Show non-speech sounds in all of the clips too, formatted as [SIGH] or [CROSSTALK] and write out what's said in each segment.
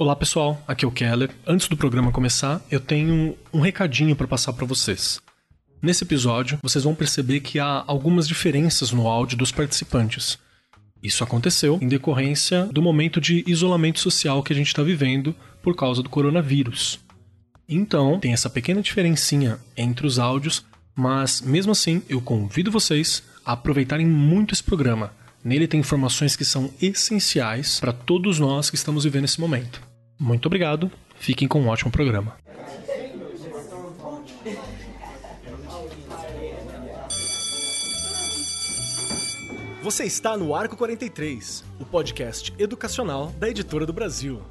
Olá pessoal, aqui é o Keller. Antes do programa começar, eu tenho um recadinho para passar para vocês. Nesse episódio, vocês vão perceber que há algumas diferenças no áudio dos participantes. Isso aconteceu em decorrência do momento de isolamento social que a gente está vivendo por causa do coronavírus. Então, tem essa pequena diferencinha entre os áudios, mas mesmo assim, eu convido vocês a aproveitarem muito esse programa. Nele tem informações que são essenciais para todos nós que estamos vivendo esse momento. Muito obrigado, fiquem com um ótimo programa. Você está no Arco 43, o podcast educacional da Editora do Brasil.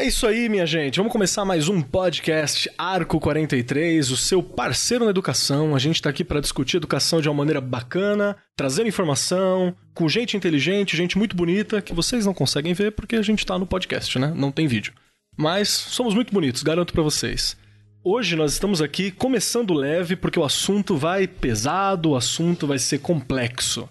É isso aí, minha gente. Vamos começar mais um podcast Arco 43, o seu parceiro na educação. A gente está aqui para discutir educação de uma maneira bacana, trazendo informação, com gente inteligente, gente muito bonita, que vocês não conseguem ver porque a gente está no podcast, né? Não tem vídeo. Mas somos muito bonitos, garanto para vocês. Hoje nós estamos aqui começando leve porque o assunto vai pesado, o assunto vai ser complexo.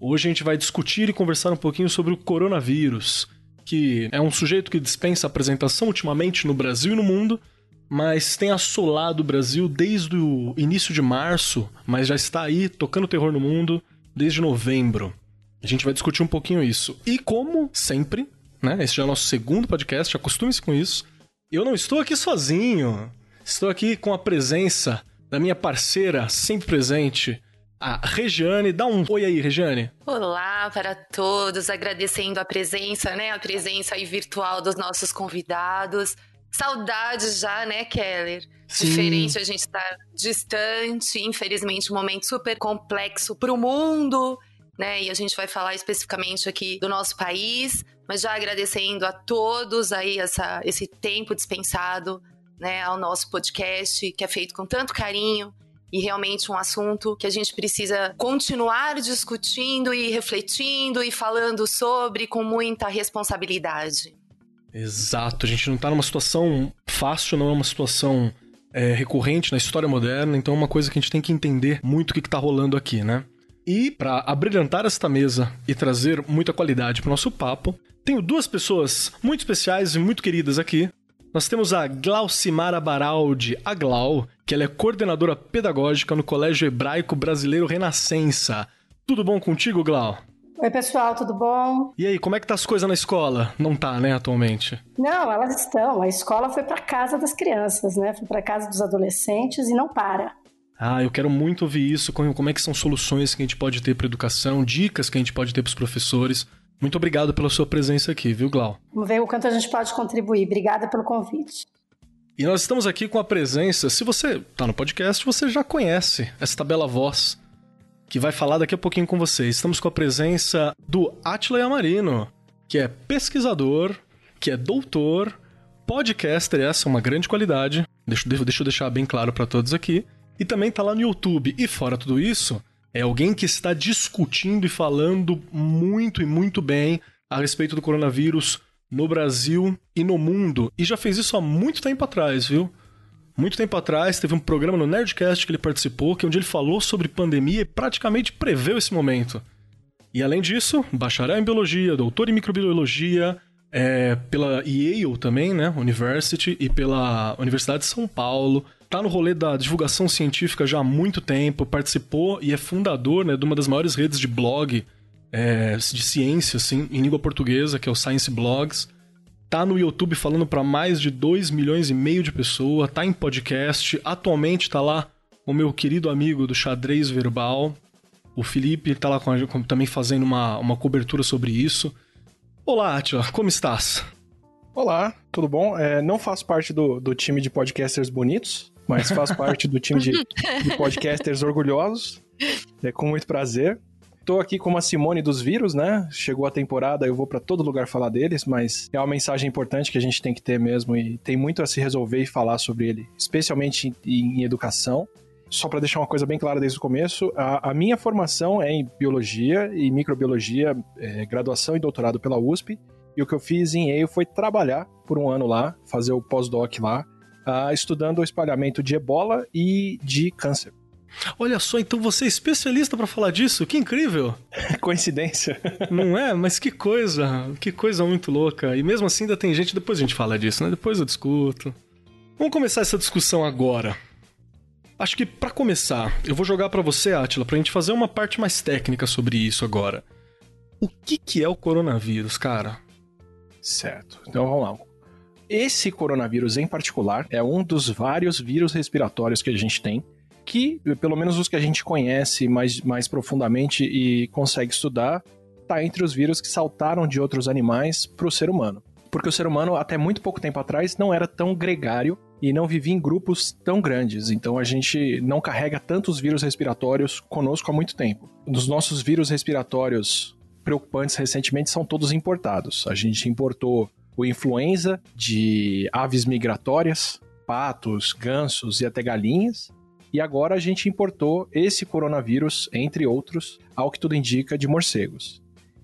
Hoje a gente vai discutir e conversar um pouquinho sobre o coronavírus que é um sujeito que dispensa apresentação ultimamente no Brasil e no mundo, mas tem assolado o Brasil desde o início de março, mas já está aí tocando terror no mundo desde novembro. A gente vai discutir um pouquinho isso. E como sempre, né? Esse já é o nosso segundo podcast, acostume-se com isso. Eu não estou aqui sozinho. Estou aqui com a presença da minha parceira sempre presente, a Regiane. Dá um oi aí, Regiane. Olá para todos, agradecendo a presença, né? A presença aí virtual dos nossos convidados. Saudades já, né, Keller? Sim. Diferente, a gente tá distante, infelizmente, um momento super complexo para o mundo, né? E a gente vai falar especificamente aqui do nosso país, mas já agradecendo a todos aí essa, esse tempo dispensado, né, ao nosso podcast, que é feito com tanto carinho e realmente um assunto que a gente precisa continuar discutindo e refletindo e falando sobre com muita responsabilidade. Exato, a gente não está numa situação fácil, não é uma situação é, recorrente na história moderna, então é uma coisa que a gente tem que entender muito o que está rolando aqui, né? E para abrilhantar esta mesa e trazer muita qualidade para o nosso papo, tenho duas pessoas muito especiais e muito queridas aqui. Nós temos a Glaucimara Baraldi, a Glau, que ela é coordenadora pedagógica no Colégio Hebraico Brasileiro Renascença. Tudo bom contigo, Glau? Oi, pessoal, tudo bom? E aí, como é que tá as coisas na escola? Não tá, né, atualmente? Não, elas estão. A escola foi para casa das crianças, né? Foi para casa dos adolescentes e não para. Ah, eu quero muito ouvir isso, como é que são soluções que a gente pode ter para educação, dicas que a gente pode ter para os professores. Muito obrigado pela sua presença aqui, viu, Glau? Vamos ver o quanto a gente pode contribuir. Obrigada pelo convite. E nós estamos aqui com a presença, se você está no podcast, você já conhece esta bela voz que vai falar daqui a pouquinho com vocês. Estamos com a presença do Atila Yamarino, que é pesquisador, que é doutor, podcaster, essa é uma grande qualidade, deixa, deixa eu deixar bem claro para todos aqui, e também está lá no YouTube. E fora tudo isso, é alguém que está discutindo e falando muito e muito bem a respeito do coronavírus no Brasil e no mundo. E já fez isso há muito tempo atrás, viu? Muito tempo atrás, teve um programa no Nerdcast que ele participou, que é onde ele falou sobre pandemia e praticamente preveu esse momento. E além disso, bacharel em biologia, doutor em microbiologia, é, pela Yale também, né, University, e pela Universidade de São Paulo. Tá no rolê da divulgação científica já há muito tempo, participou e é fundador né, de uma das maiores redes de blog é, de ciência, assim, em língua portuguesa, que é o Science Blogs. Tá no YouTube falando para mais de 2 milhões e meio de pessoas, tá em podcast. Atualmente tá lá o meu querido amigo do xadrez verbal, o Felipe, tá lá com a, com, também fazendo uma, uma cobertura sobre isso. Olá, Atila, como estás? Olá, tudo bom? É, não faço parte do, do time de podcasters bonitos, mas faz parte do time de, [LAUGHS] de podcasters orgulhosos. É com muito prazer. Tô aqui com a Simone dos vírus, né? Chegou a temporada, eu vou para todo lugar falar deles, mas é uma mensagem importante que a gente tem que ter mesmo e tem muito a se resolver e falar sobre ele, especialmente em, em educação. Só para deixar uma coisa bem clara desde o começo, a, a minha formação é em biologia e microbiologia, é, graduação e doutorado pela USP. E o que eu fiz em Yale foi trabalhar por um ano lá, fazer o pós-doc lá, uh, estudando o espalhamento de ebola e de câncer. Olha só, então você é especialista para falar disso? Que incrível! [LAUGHS] Coincidência. Não é? Mas que coisa, que coisa muito louca. E mesmo assim ainda tem gente, depois a gente fala disso, né? Depois eu discuto. Vamos começar essa discussão agora. Acho que para começar, eu vou jogar para você, Atila, pra gente fazer uma parte mais técnica sobre isso agora. O que que é o coronavírus, cara? Certo. Então vamos lá. Esse coronavírus em particular é um dos vários vírus respiratórios que a gente tem, que, pelo menos os que a gente conhece mais, mais profundamente e consegue estudar, está entre os vírus que saltaram de outros animais para o ser humano. Porque o ser humano, até muito pouco tempo atrás, não era tão gregário e não vivia em grupos tão grandes. Então a gente não carrega tantos vírus respiratórios conosco há muito tempo. Dos nossos vírus respiratórios preocupantes recentemente são todos importados. A gente importou o influenza de aves migratórias, patos, gansos e até galinhas. E agora a gente importou esse coronavírus, entre outros, ao que tudo indica, de morcegos.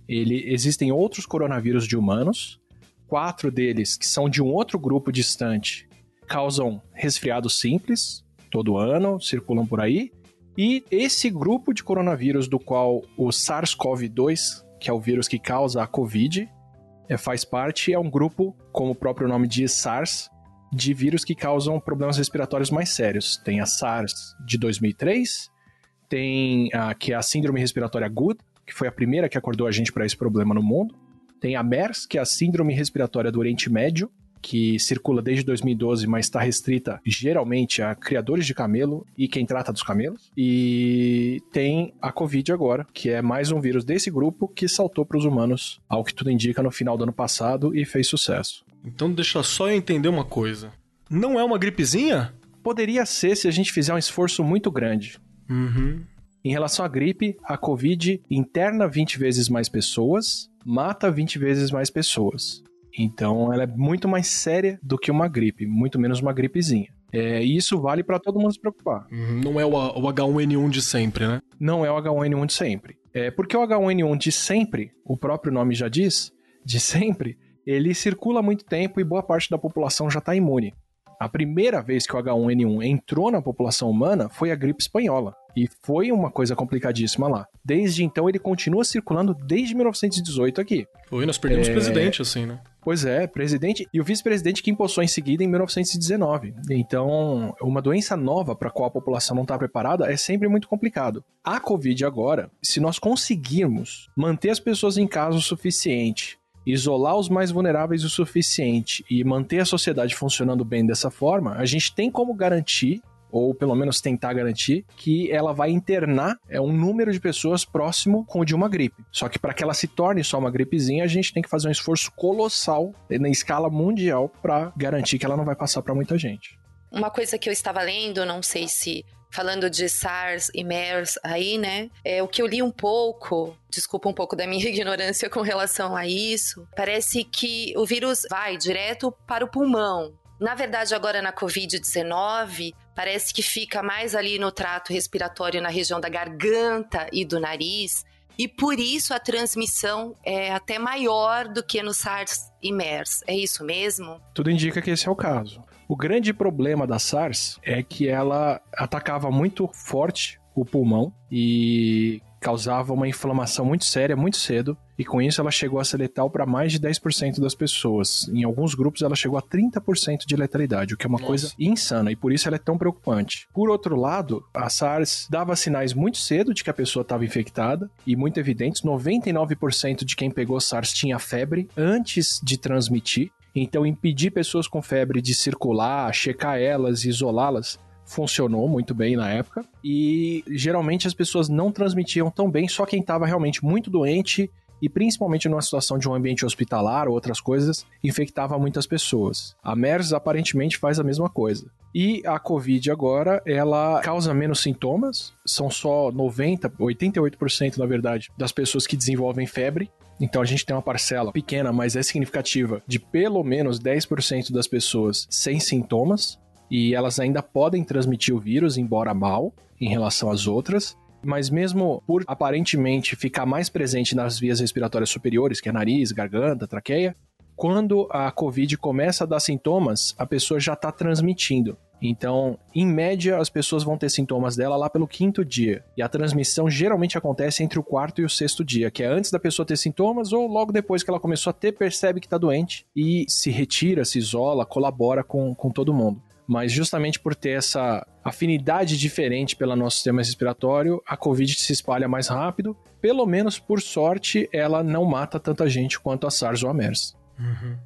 Ele, existem outros coronavírus de humanos, quatro deles que são de um outro grupo distante, causam resfriados simples, todo ano, circulam por aí. E esse grupo de coronavírus do qual o SARS-CoV-2, que é o vírus que causa a Covid, é, faz parte, é um grupo, como o próprio nome diz, SARS, de vírus que causam problemas respiratórios mais sérios. Tem a SARS de 2003, tem a que é a síndrome respiratória aguda, que foi a primeira que acordou a gente para esse problema no mundo. Tem a MERS, que é a síndrome respiratória do Oriente Médio, que circula desde 2012, mas está restrita geralmente a criadores de camelo e quem trata dos camelos. E tem a Covid agora, que é mais um vírus desse grupo que saltou para os humanos, ao que tudo indica no final do ano passado e fez sucesso. Então deixa só eu entender uma coisa. Não é uma gripezinha? Poderia ser se a gente fizer um esforço muito grande. Uhum. Em relação à gripe, a Covid interna 20 vezes mais pessoas, mata 20 vezes mais pessoas. Então ela é muito mais séria do que uma gripe, muito menos uma gripezinha. É, e isso vale para todo mundo se preocupar. Uhum, não é o, o, H1N1 de sempre, né? Não é o H1N1 de sempre. É, porque o H1N1 de sempre, o próprio nome já diz, de sempre, ele circula há muito tempo e boa parte da população já está imune. A primeira vez que o H1N1 entrou na população humana foi a gripe espanhola. E foi uma coisa complicadíssima lá. Desde então ele continua circulando desde 1918 aqui. Foi, nós perdemos é... presidente, assim, né? Pois é, presidente e o vice-presidente que empossou em seguida em 1919. Então, uma doença nova para a qual a população não está preparada é sempre muito complicado. A Covid agora, se nós conseguirmos manter as pessoas em casa o suficiente, isolar os mais vulneráveis o suficiente e manter a sociedade funcionando bem dessa forma, a gente tem como garantir ou pelo menos tentar garantir, que ela vai internar é um número de pessoas próximo com o de uma gripe. Só que para que ela se torne só uma gripezinha, a gente tem que fazer um esforço colossal na escala mundial para garantir que ela não vai passar para muita gente. Uma coisa que eu estava lendo, não sei se falando de SARS e MERS aí, né? É, o que eu li um pouco, desculpa um pouco da minha [LAUGHS] ignorância com relação a isso, parece que o vírus vai direto para o pulmão. Na verdade, agora na Covid-19, parece que fica mais ali no trato respiratório, na região da garganta e do nariz. E por isso a transmissão é até maior do que no SARS e MERS. É isso mesmo? Tudo indica que esse é o caso. O grande problema da SARS é que ela atacava muito forte o pulmão e causava uma inflamação muito séria muito cedo, e com isso ela chegou a ser letal para mais de 10% das pessoas. Em alguns grupos ela chegou a 30% de letalidade, o que é uma Nossa. coisa insana, e por isso ela é tão preocupante. Por outro lado, a SARS dava sinais muito cedo de que a pessoa estava infectada, e muito evidentes, 99% de quem pegou SARS tinha febre antes de transmitir, então, impedir pessoas com febre de circular, checar elas, isolá-las, funcionou muito bem na época. E geralmente as pessoas não transmitiam tão bem, só quem estava realmente muito doente e principalmente numa situação de um ambiente hospitalar ou outras coisas, infectava muitas pessoas. A MERS aparentemente faz a mesma coisa. E a Covid agora, ela causa menos sintomas, são só 90, 88% na verdade, das pessoas que desenvolvem febre. Então a gente tem uma parcela pequena, mas é significativa, de pelo menos 10% das pessoas sem sintomas e elas ainda podem transmitir o vírus, embora mal, em relação às outras. Mas mesmo por aparentemente ficar mais presente nas vias respiratórias superiores, que é nariz, garganta, traqueia, quando a Covid começa a dar sintomas, a pessoa já está transmitindo. Então, em média, as pessoas vão ter sintomas dela lá pelo quinto dia. E a transmissão geralmente acontece entre o quarto e o sexto dia, que é antes da pessoa ter sintomas ou logo depois que ela começou a ter, percebe que está doente e se retira, se isola, colabora com, com todo mundo. Mas justamente por ter essa afinidade diferente pelo nosso sistema respiratório, a Covid se espalha mais rápido. Pelo menos por sorte, ela não mata tanta gente quanto a SARS ou a MERS. Uhum.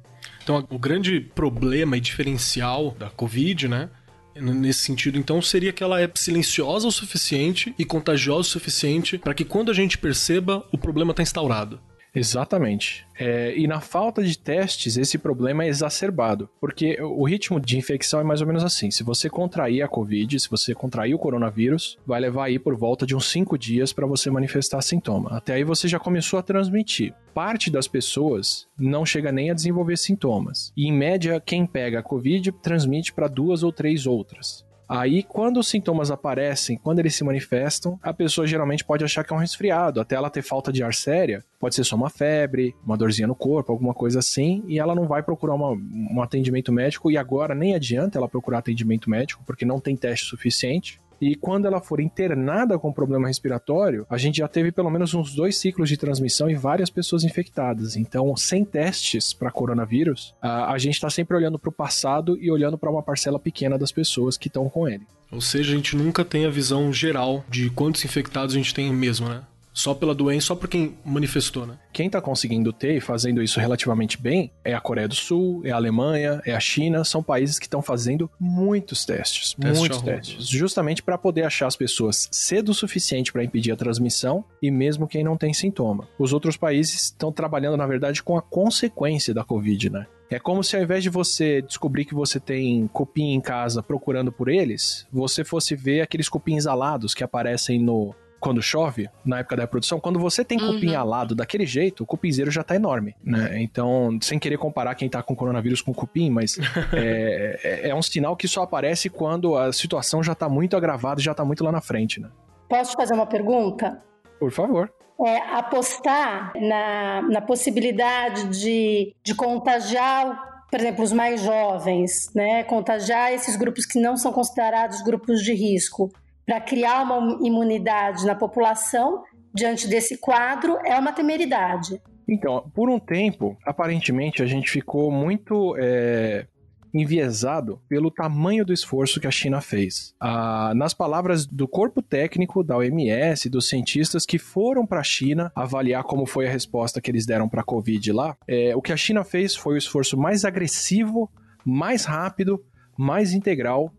Então, o grande problema e diferencial da Covid, né? Nesse sentido, então, seria que ela é silenciosa o suficiente e contagiosa o suficiente para que quando a gente perceba, o problema está instaurado. Exatamente. É, e na falta de testes, esse problema é exacerbado, porque o ritmo de infecção é mais ou menos assim. Se você contrair a Covid, se você contrair o coronavírus, vai levar aí por volta de uns 5 dias para você manifestar sintoma. Até aí você já começou a transmitir. Parte das pessoas não chega nem a desenvolver sintomas. E em média, quem pega a Covid transmite para duas ou três outras. Aí, quando os sintomas aparecem, quando eles se manifestam, a pessoa geralmente pode achar que é um resfriado, até ela ter falta de ar séria. Pode ser só uma febre, uma dorzinha no corpo, alguma coisa assim, e ela não vai procurar uma, um atendimento médico. E agora nem adianta ela procurar atendimento médico, porque não tem teste suficiente. E quando ela for internada com problema respiratório, a gente já teve pelo menos uns dois ciclos de transmissão e várias pessoas infectadas. Então, sem testes para coronavírus, a, a gente está sempre olhando para o passado e olhando para uma parcela pequena das pessoas que estão com ele. Ou seja, a gente nunca tem a visão geral de quantos infectados a gente tem mesmo, né? Só pela doença, só por quem manifestou, né? Quem tá conseguindo ter e fazendo isso relativamente bem é a Coreia do Sul, é a Alemanha, é a China, são países que estão fazendo muitos testes, Teste muitos testes, justamente para poder achar as pessoas cedo o suficiente para impedir a transmissão e mesmo quem não tem sintoma. Os outros países estão trabalhando, na verdade, com a consequência da Covid, né? É como se ao invés de você descobrir que você tem cupim em casa procurando por eles, você fosse ver aqueles cupins alados que aparecem no quando chove, na época da reprodução, quando você tem cupim uhum. alado daquele jeito, o cupinzeiro já tá enorme, né? Então, sem querer comparar quem tá com coronavírus com cupim, mas [LAUGHS] é, é, é, um sinal que só aparece quando a situação já tá muito agravada e já tá muito lá na frente, né? Posso te fazer uma pergunta? Por favor. É, apostar na, na possibilidade de, de contagiar por exemplo, os mais jovens, né, contagiar esses grupos que não são considerados grupos de risco para criar uma imunidade na população diante desse quadro é uma temeridade. Então, por um tempo, aparentemente, a gente ficou muito é, enviesado pelo tamanho do esforço que a China fez. Ah, nas palavras do corpo técnico da OMS, dos cientistas que foram para a China avaliar como foi a resposta que eles deram para a Covid lá, é, o que a China fez foi o esforço mais agressivo, mais rápido, mais integral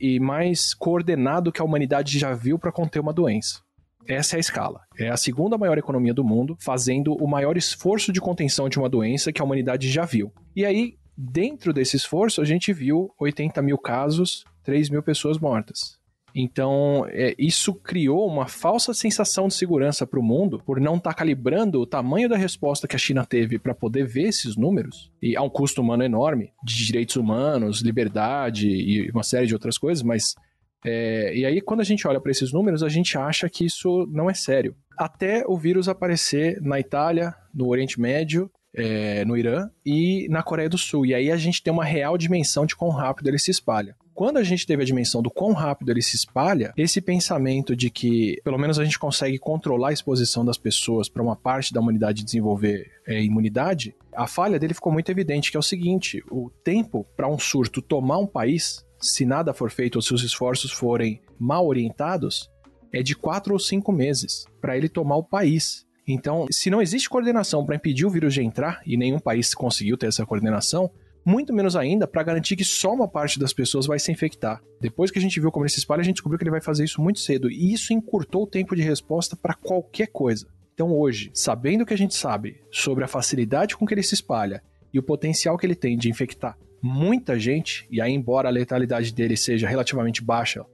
e mais coordenado que a humanidade já viu para conter uma doença. Essa é a escala. É a segunda maior economia do mundo, fazendo o maior esforço de contenção de uma doença que a humanidade já viu. E aí, dentro desse esforço, a gente viu 80 mil casos, 3 mil pessoas mortas. Então, é, isso criou uma falsa sensação de segurança para o mundo por não estar tá calibrando o tamanho da resposta que a China teve para poder ver esses números, e há um custo humano enorme de direitos humanos, liberdade e uma série de outras coisas, mas. É, e aí, quando a gente olha para esses números, a gente acha que isso não é sério. Até o vírus aparecer na Itália, no Oriente Médio, é, no Irã e na Coreia do Sul. E aí a gente tem uma real dimensão de quão rápido ele se espalha quando a gente teve a dimensão do quão rápido ele se espalha, esse pensamento de que pelo menos a gente consegue controlar a exposição das pessoas para uma parte da humanidade desenvolver é, imunidade, a falha dele ficou muito evidente, que é o seguinte: o tempo para um surto tomar um país, se nada for feito ou se os esforços forem mal orientados, é de quatro ou cinco meses para ele tomar o país. Então, se não existe coordenação para impedir o vírus de entrar, e nenhum país conseguiu ter essa coordenação, muito menos ainda para garantir que só uma parte das pessoas vai se infectar. Depois que a gente viu como ele se espalha, a gente descobriu que ele vai fazer isso muito cedo, e isso encurtou o tempo de resposta para qualquer coisa. Então hoje, sabendo o que a gente sabe sobre a facilidade com que ele se espalha e o potencial que ele tem de infectar muita gente, e aí embora a letalidade dele seja relativamente baixa,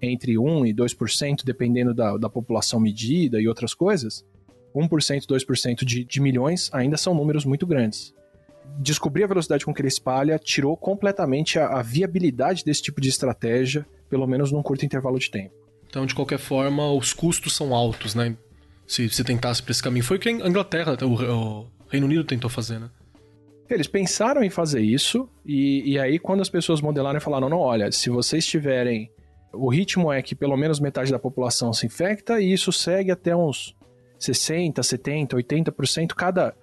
entre 1 e 2%, dependendo da, da população medida e outras coisas, 1%, 2% de, de milhões ainda são números muito grandes descobrir a velocidade com que ele espalha tirou completamente a, a viabilidade desse tipo de estratégia, pelo menos num curto intervalo de tempo. Então, de qualquer forma, os custos são altos, né? Se você tentasse por esse caminho. Foi o que a Inglaterra, o, o Reino Unido tentou fazer, né? Eles pensaram em fazer isso, e, e aí quando as pessoas modelaram e falaram, não, olha, se vocês tiverem... O ritmo é que pelo menos metade da população se infecta, e isso segue até uns 60, 70, 80%. Cada,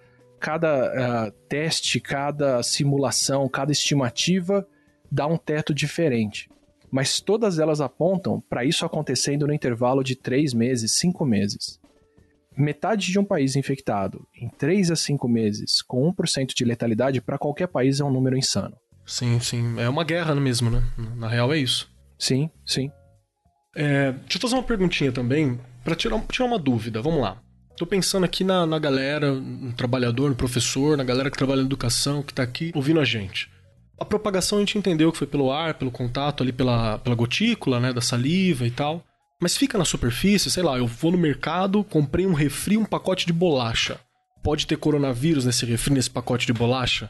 cada uh, teste, cada simulação, cada estimativa dá um teto diferente. Mas todas elas apontam para isso acontecendo no intervalo de 3 meses, 5 meses metade de um país infectado em 3 a 5 meses com 1% de letalidade, para qualquer país é um número insano. Sim, sim. É uma guerra mesmo, né? Na real é isso. Sim, sim. É, deixa eu fazer uma perguntinha também, para tirar, tirar uma dúvida. Vamos lá. Tô pensando aqui na, na galera, no trabalhador, no professor, na galera que trabalha na educação, que tá aqui ouvindo a gente. A propagação a gente entendeu que foi pelo ar, pelo contato ali, pela, pela gotícula, né, da saliva e tal. Mas fica na superfície, sei lá, eu vou no mercado, comprei um refri, um pacote de bolacha. Pode ter coronavírus nesse refri, nesse pacote de bolacha?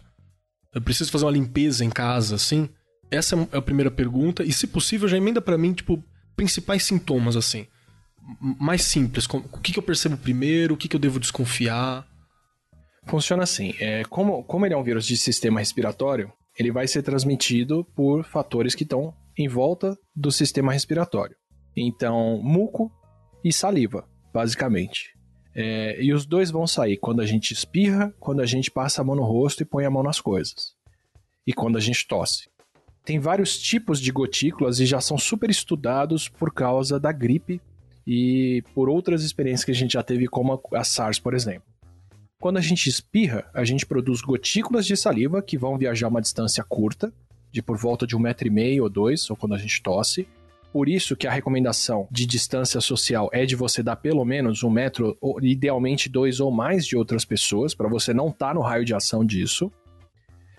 Eu preciso fazer uma limpeza em casa, assim? Essa é a primeira pergunta. E se possível, já emenda para mim, tipo, principais sintomas, assim. Mais simples. O que, que eu percebo primeiro? O que, que eu devo desconfiar? Funciona assim. É, como, como ele é um vírus de sistema respiratório, ele vai ser transmitido por fatores que estão em volta do sistema respiratório. Então, muco e saliva, basicamente. É, e os dois vão sair quando a gente espirra, quando a gente passa a mão no rosto e põe a mão nas coisas. E quando a gente tosse. Tem vários tipos de gotículas e já são super estudados por causa da gripe e por outras experiências que a gente já teve, como a SARS, por exemplo. Quando a gente espirra, a gente produz gotículas de saliva que vão viajar uma distância curta, de por volta de um metro e meio ou dois, ou quando a gente tosse, por isso que a recomendação de distância social é de você dar pelo menos um metro, ou idealmente dois ou mais de outras pessoas, para você não estar tá no raio de ação disso,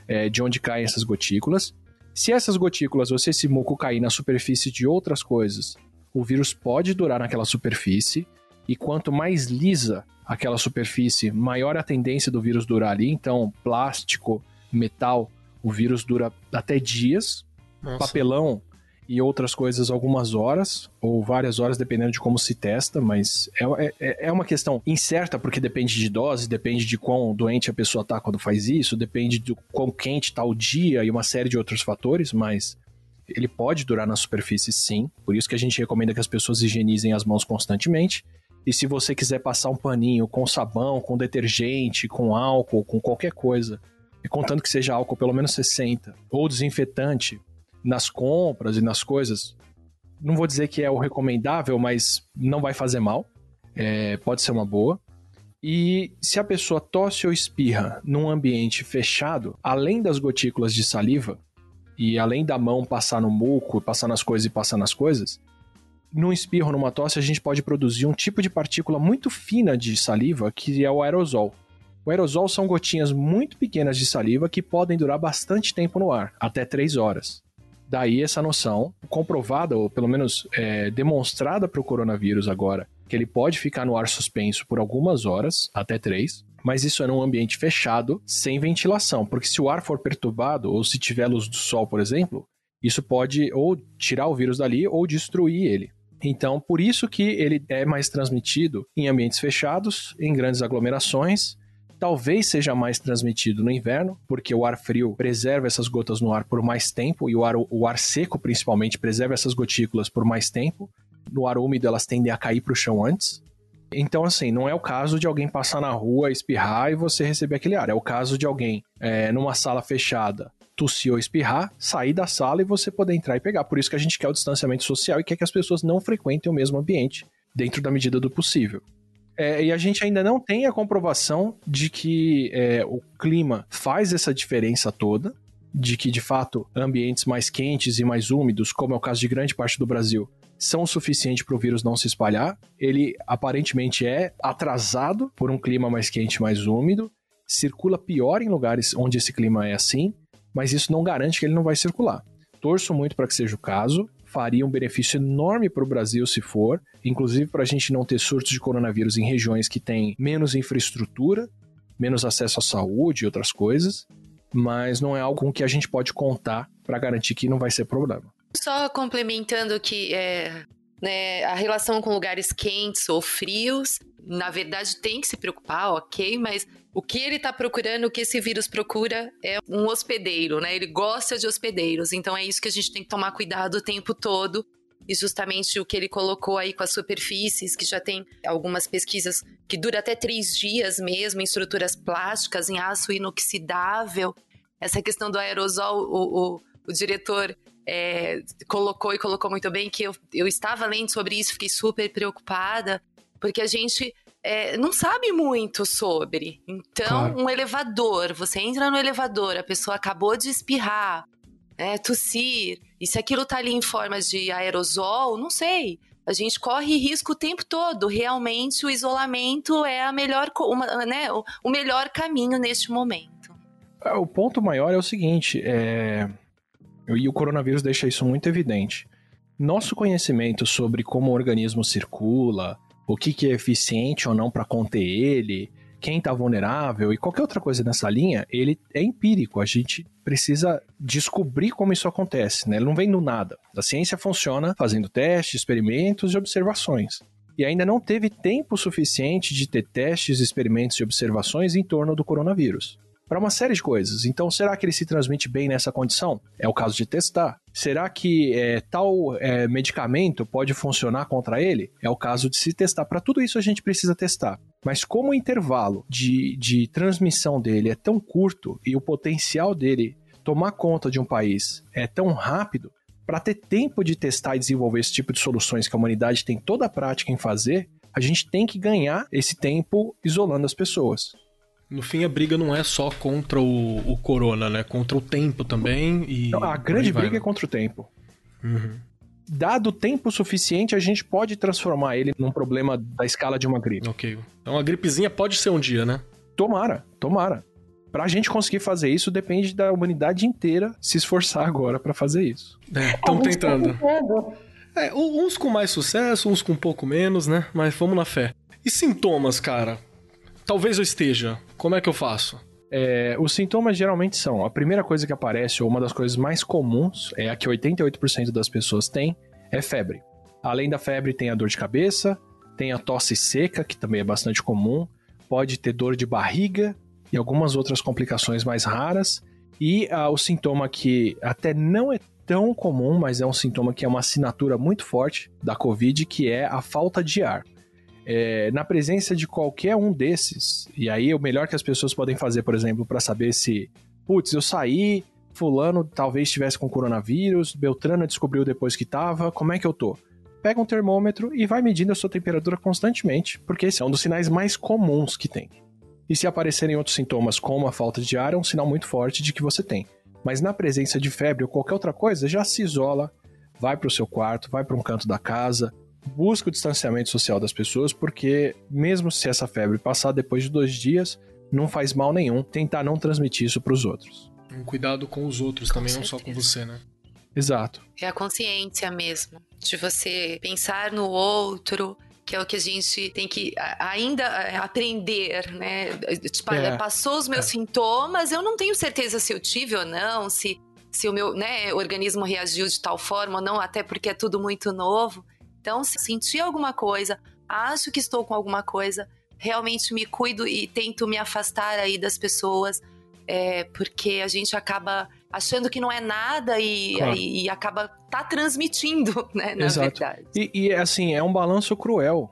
é, de onde caem essas gotículas. Se essas gotículas ou se esse muco cair na superfície de outras coisas, o vírus pode durar naquela superfície, e quanto mais lisa aquela superfície, maior a tendência do vírus durar ali. Então, plástico, metal, o vírus dura até dias. Nossa. Papelão, e outras coisas algumas horas, ou várias horas, dependendo de como se testa, mas é, é, é uma questão incerta, porque depende de dose, depende de quão doente a pessoa tá quando faz isso, depende do quão quente tá o dia e uma série de outros fatores, mas ele pode durar na superfície sim, por isso que a gente recomenda que as pessoas higienizem as mãos constantemente. E se você quiser passar um paninho com sabão, com detergente, com álcool, com qualquer coisa, e contando que seja álcool pelo menos 60, ou desinfetante, nas compras e nas coisas, não vou dizer que é o recomendável, mas não vai fazer mal. É, pode ser uma boa. E se a pessoa tosse ou espirra num ambiente fechado, além das gotículas de saliva, e além da mão passar no muco, passar nas coisas e passar nas coisas, num espirro, numa tosse, a gente pode produzir um tipo de partícula muito fina de saliva, que é o aerosol. O aerosol são gotinhas muito pequenas de saliva que podem durar bastante tempo no ar, até 3 horas. Daí essa noção comprovada, ou pelo menos é, demonstrada para o coronavírus agora, que ele pode ficar no ar suspenso por algumas horas, até três, mas isso é num ambiente fechado, sem ventilação, porque se o ar for perturbado, ou se tiver luz do sol, por exemplo, isso pode ou tirar o vírus dali ou destruir ele. Então, por isso que ele é mais transmitido em ambientes fechados, em grandes aglomerações, talvez seja mais transmitido no inverno, porque o ar frio preserva essas gotas no ar por mais tempo e o ar, o ar seco, principalmente, preserva essas gotículas por mais tempo. No ar úmido, elas tendem a cair para o chão antes. Então, assim, não é o caso de alguém passar na rua, espirrar e você receber aquele ar. É o caso de alguém é, numa sala fechada tossir ou espirrar, sair da sala e você poder entrar e pegar. Por isso que a gente quer o distanciamento social e quer que as pessoas não frequentem o mesmo ambiente, dentro da medida do possível. É, e a gente ainda não tem a comprovação de que é, o clima faz essa diferença toda, de que de fato ambientes mais quentes e mais úmidos, como é o caso de grande parte do Brasil, são o suficiente para o vírus não se espalhar. Ele aparentemente é atrasado por um clima mais quente, mais úmido, circula pior em lugares onde esse clima é assim, mas isso não garante que ele não vai circular. Torço muito para que seja o caso faria um benefício enorme para o Brasil se for, inclusive para a gente não ter surtos de coronavírus em regiões que têm menos infraestrutura, menos acesso à saúde e outras coisas, mas não é algo com que a gente pode contar para garantir que não vai ser problema. Só complementando que é, né, a relação com lugares quentes ou frios, na verdade tem que se preocupar, ok, mas o que ele está procurando, o que esse vírus procura é um hospedeiro, né? Ele gosta de hospedeiros. Então é isso que a gente tem que tomar cuidado o tempo todo. E justamente o que ele colocou aí com as superfícies, que já tem algumas pesquisas que dura até três dias mesmo, em estruturas plásticas, em aço inoxidável. Essa questão do aerosol, o, o, o diretor é, colocou e colocou muito bem, que eu, eu estava lendo sobre isso, fiquei super preocupada, porque a gente é, não sabe muito sobre. Então, claro. um elevador, você entra no elevador, a pessoa acabou de espirrar, né, tossir, e se aquilo tá ali em forma de aerosol, não sei. A gente corre risco o tempo todo. Realmente, o isolamento é a melhor, uma, né, o, o melhor caminho neste momento. É, o ponto maior é o seguinte, é... e o coronavírus deixa isso muito evidente. Nosso conhecimento sobre como o organismo circula, o que, que é eficiente ou não para conter ele, quem está vulnerável e qualquer outra coisa nessa linha, ele é empírico. A gente precisa descobrir como isso acontece, né? Ele não vem do nada. A ciência funciona fazendo testes, experimentos e observações. E ainda não teve tempo suficiente de ter testes, experimentos e observações em torno do coronavírus para uma série de coisas. Então, será que ele se transmite bem nessa condição? É o caso de testar. Será que é, tal é, medicamento pode funcionar contra ele? É o caso de se testar. Para tudo isso a gente precisa testar. Mas como o intervalo de, de transmissão dele é tão curto e o potencial dele tomar conta de um país é tão rápido, para ter tempo de testar e desenvolver esse tipo de soluções que a humanidade tem toda a prática em fazer, a gente tem que ganhar esse tempo isolando as pessoas. No fim, a briga não é só contra o, o Corona, né? Contra o tempo também. E não, a grande vai, briga é né? é contra o tempo. Uhum. Dado tempo suficiente, a gente pode transformar ele num problema da escala de uma gripe. Ok. Então a gripezinha pode ser um dia, né? Tomara, tomara. Pra gente conseguir fazer isso, depende da humanidade inteira se esforçar agora para fazer isso. É, estamos tentando. É, uns com mais sucesso, uns com um pouco menos, né? Mas vamos na fé. E sintomas, cara? Talvez eu esteja. Como é que eu faço? É, os sintomas geralmente são: a primeira coisa que aparece, ou uma das coisas mais comuns, é a que 88% das pessoas têm, é febre. Além da febre, tem a dor de cabeça, tem a tosse seca, que também é bastante comum, pode ter dor de barriga e algumas outras complicações mais raras. E ah, o sintoma que até não é tão comum, mas é um sintoma que é uma assinatura muito forte da Covid, que é a falta de ar é, na presença de qualquer um desses, e aí o melhor que as pessoas podem fazer, por exemplo, para saber se, putz, eu saí, fulano talvez estivesse com coronavírus, Beltrana descobriu depois que tava, como é que eu tô? Pega um termômetro e vai medindo a sua temperatura constantemente, porque esse é um dos sinais mais comuns que tem. E se aparecerem outros sintomas, como a falta de ar, é um sinal muito forte de que você tem. Mas na presença de febre ou qualquer outra coisa, já se isola, vai para o seu quarto, vai para um canto da casa, busca o distanciamento social das pessoas, porque mesmo se essa febre passar depois de dois dias, não faz mal nenhum tentar não transmitir isso para os outros. Um cuidado com os outros com também, certeza. não só com você, né? Exato. É a consciência mesmo, de você pensar no outro, que é o que a gente tem que ainda é, aprender, né? Tipo, é. passou os meus é. sintomas, eu não tenho certeza se eu tive ou não, se, se o meu né, organismo reagiu de tal forma ou não, até porque é tudo muito novo. Então, se sentir alguma coisa, acho que estou com alguma coisa, realmente me cuido e tento me afastar aí das pessoas, é, porque a gente acaba achando que não é nada e, claro. e, e acaba tá transmitindo, [LAUGHS] né, na Exato. verdade. E, e, assim, é um balanço cruel,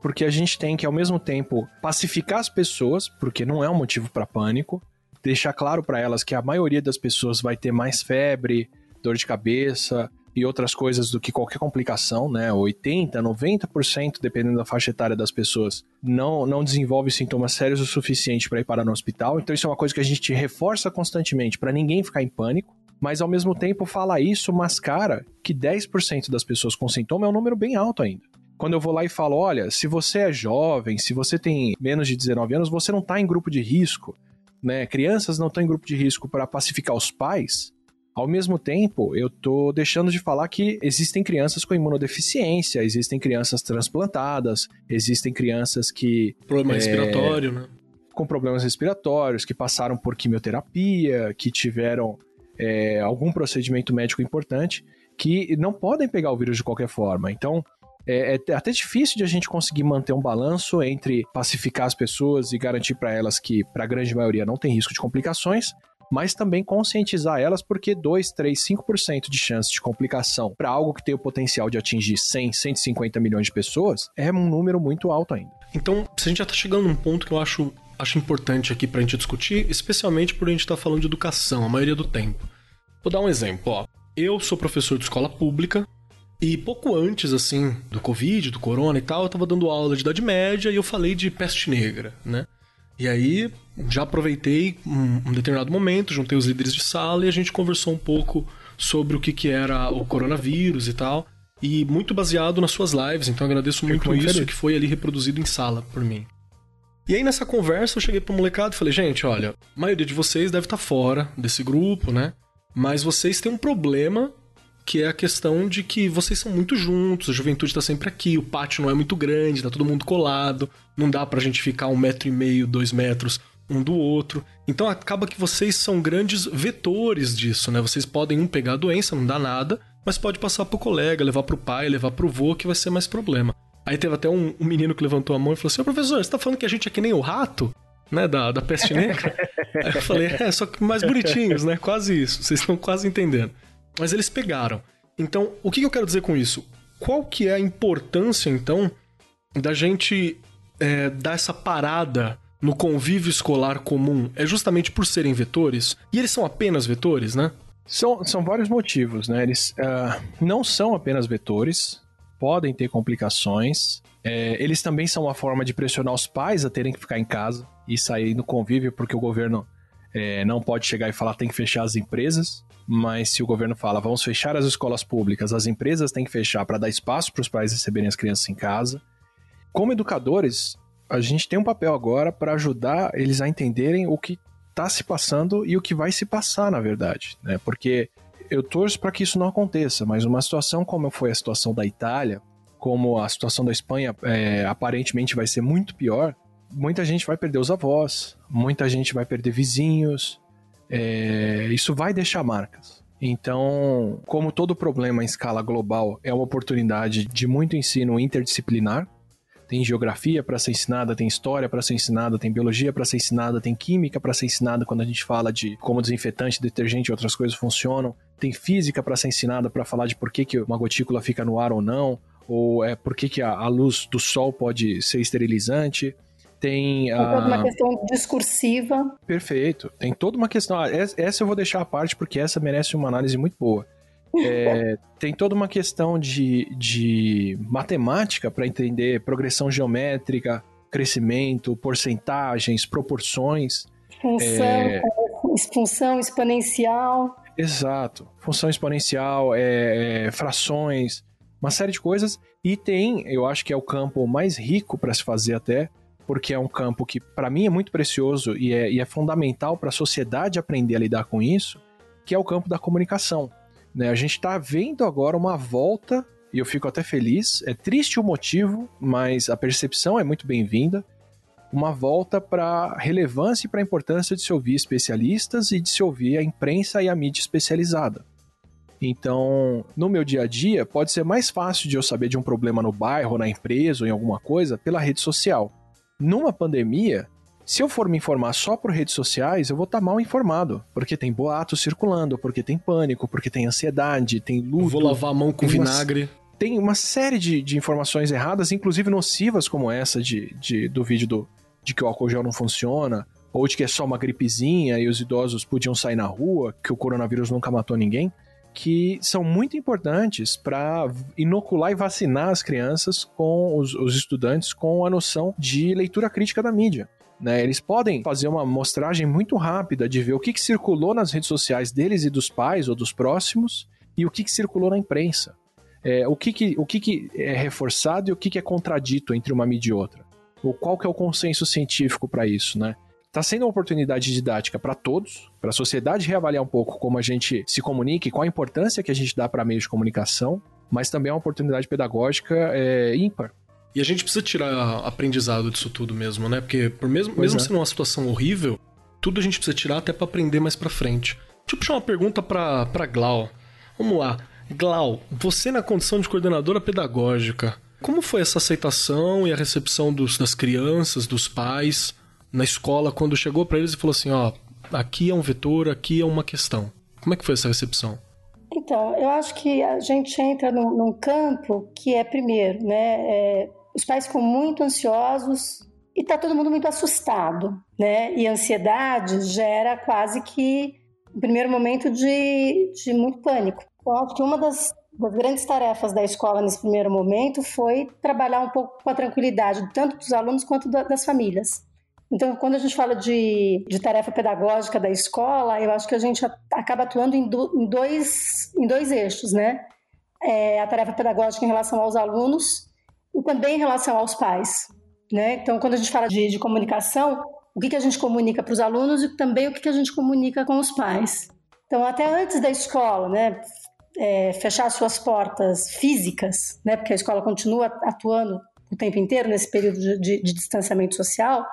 porque a gente tem que, ao mesmo tempo, pacificar as pessoas, porque não é um motivo para pânico, deixar claro para elas que a maioria das pessoas vai ter mais febre, dor de cabeça, e outras coisas do que qualquer complicação, né? 80, 90%, dependendo da faixa etária das pessoas, não, não desenvolve sintomas sérios o suficiente para ir parar no hospital. Então isso é uma coisa que a gente reforça constantemente para ninguém ficar em pânico. Mas ao mesmo tempo, fala isso mascara que 10% das pessoas com sintoma é um número bem alto ainda. Quando eu vou lá e falo, olha, se você é jovem, se você tem menos de 19 anos, você não está em grupo de risco, né? Crianças não estão em grupo de risco para pacificar os pais ao mesmo tempo, eu tô deixando de falar que existem crianças com imunodeficiência, existem crianças transplantadas, existem crianças que. Problema é, respiratório, né? Com problemas respiratórios, que passaram por quimioterapia, que tiveram é, algum procedimento médico importante, que não podem pegar o vírus de qualquer forma. Então, é, é, até difícil de a gente conseguir manter um balanço entre pacificar as pessoas e garantir para elas que, para a grande maioria, não tem risco de complicações, mas também conscientizar elas, porque 2, 3, 5% de chance de complicação para algo que tem o potencial de atingir 100, 150 milhões de pessoas é um número muito alto ainda. Então, se a gente já está chegando num ponto que eu acho, acho importante aqui para a gente discutir, especialmente por a gente estar tá falando de educação a maioria do tempo. Vou dar um exemplo, ó. Eu sou professor de escola pública, e pouco antes, assim, do Covid, do Corona e tal, eu tava dando aula de Idade Média e eu falei de peste negra, né? E aí, já aproveitei um, um, determinado momento, juntei os líderes de sala e a gente conversou um pouco sobre o que, que era o coronavírus e tal. E muito baseado nas suas lives, então agradeço muito, muito isso que foi ali reproduzido em sala por mim. E aí nessa conversa eu cheguei pro molecado e falei, gente, olha, a maioria de vocês deve estar tá fora desse grupo, né? Mas vocês têm um problema que é a questão de que vocês são muito juntos, a juventude tá sempre aqui, o pátio não é muito grande, tá todo mundo colado, não dá pra gente ficar um metro e meio, dois metros um do outro. Então acaba que vocês são grandes vetores disso, né? Vocês podem um pegar a doença, não dá nada, mas pode passar pro colega, levar pro pai, levar pro vô, que vai ser mais problema. Aí teve até um, um menino que levantou a mão e falou assim: Ô professor, você tá falando que a gente é que nem o rato? Né, da, da peste negra? [LAUGHS] Aí eu falei, é, só que mais bonitinhos, né? Quase isso. Vocês estão quase entendendo. Mas eles pegaram. Então, o que eu quero dizer com isso? Qual que é a importância, então, da gente é, dar essa parada no convívio escolar comum? É justamente por serem vetores? E eles são apenas vetores, né? São, são vários motivos, né? Eles uh, não são apenas vetores, podem ter complicações. É, eles também são uma forma de pressionar os pais a terem que ficar em casa e sair no convívio, porque o governo é, não pode chegar e falar tem que fechar as empresas. Mas se o governo fala, vamos fechar as escolas públicas, as empresas têm que fechar para dar espaço para os pais receberem as crianças em casa. Como educadores, a gente tem um papel agora para ajudar eles a entenderem o que está se passando e o que vai se passar, na verdade, né? Porque eu torço para que isso não aconteça, mas uma situação como foi a situação da Itália, como a situação da Espanha é, aparentemente vai ser muito pior, muita gente vai perder os avós, muita gente vai perder vizinhos, é, isso vai deixar marcas. Então, como todo problema em escala global é uma oportunidade de muito ensino interdisciplinar, tem geografia para ser ensinada, tem história para ser ensinada, tem biologia para ser ensinada, tem química para ser ensinada quando a gente fala de como desinfetante, detergente e outras coisas funcionam, tem física para ser ensinada para falar de por que, que uma gotícula fica no ar ou não, ou é por que, que a, a luz do sol pode ser esterilizante tem a... toda uma questão discursiva. Perfeito. Tem toda uma questão. Ah, essa eu vou deixar à parte porque essa merece uma análise muito boa. [LAUGHS] É, tem toda uma questão de, de matemática para entender progressão geométrica, crescimento, porcentagens, proporções. Função, é... função exponencial. Exato. Função exponencial, é, é, frações, uma série de coisas. E tem, eu acho que é o campo mais rico para se fazer até, porque é um campo que para mim é muito precioso e é, e é fundamental para a sociedade aprender a lidar com isso, que é o campo da comunicação. Né? A gente está vendo agora uma volta, e eu fico até feliz, é triste o motivo, mas a percepção é muito bem-vinda, uma volta para a relevância e para a importância de se ouvir especialistas e de se ouvir a imprensa e a mídia especializada. Então, no meu dia a dia, pode ser mais fácil de eu saber de um problema no bairro, na empresa ou em alguma coisa pela rede social numa pandemia, se eu for me informar só por redes sociais, eu vou estar tá mal informado. Porque tem boatos circulando, porque tem pânico, porque tem ansiedade, tem luto. Vou lavar a mão com vinagre. Uma, tem uma série de, de, informações erradas, inclusive nocivas, como essa de, de, do vídeo do, de que o álcool gel não funciona, ou de que é só uma gripezinha e os idosos podiam sair na rua, que o coronavírus nunca matou ninguém que são muito importantes para inocular e vacinar as crianças com os, os, estudantes com a noção de leitura crítica da mídia. Né? Eles podem fazer uma mostragem muito rápida de ver o que, que circulou nas redes sociais deles e dos pais ou dos próximos e o que, que circulou na imprensa. É, o que, que, o que, é reforçado e o que, é contradito entre uma mídia e outra. Ou qual que é o consenso científico para isso, né? Está sendo uma oportunidade didática para todos, para a sociedade reavaliar um pouco como a gente se comunica e qual a importância que a gente dá para meios de comunicação, mas também é uma oportunidade pedagógica é, ímpar. E a gente precisa tirar aprendizado disso tudo mesmo, né? Porque por mesmo, mesmo é. sendo uma situação horrível, tudo a gente precisa tirar até para aprender mais para frente. Deixa eu puxar uma pergunta para Glau. Vamos lá. Glau, você na condição de coordenadora pedagógica, Como foi essa aceitação e a recepção dos, das crianças, dos pais na escola quando chegou para eles e falou assim, ó, aqui é um vetor, aqui é uma questão. Como é que foi essa recepção? Então, eu acho que a gente entra num, num campo que é primeiro, né? É, os pais ficam muito ansiosos e tá todo mundo muito assustado, né? E ansiedade gera quase que um primeiro momento de, de muito pânico. Eu acho que uma das das grandes tarefas da escola nesse primeiro momento foi trabalhar um pouco com a tranquilidade, tanto dos alunos quanto das famílias. Então, quando a gente fala de, de tarefa pedagógica da escola, eu acho que a gente acaba atuando em, do, em dois, em dois eixos, né? É a tarefa pedagógica em relação aos alunos e também em relação aos pais, né? Então, quando a gente fala de, de comunicação, o que, que a gente comunica para os alunos e também o que, que a gente comunica com os pais. Então, até antes da escola, né? é, fechar suas portas físicas, né, porque a escola continua atuando o tempo inteiro nesse período de, de, de distanciamento social,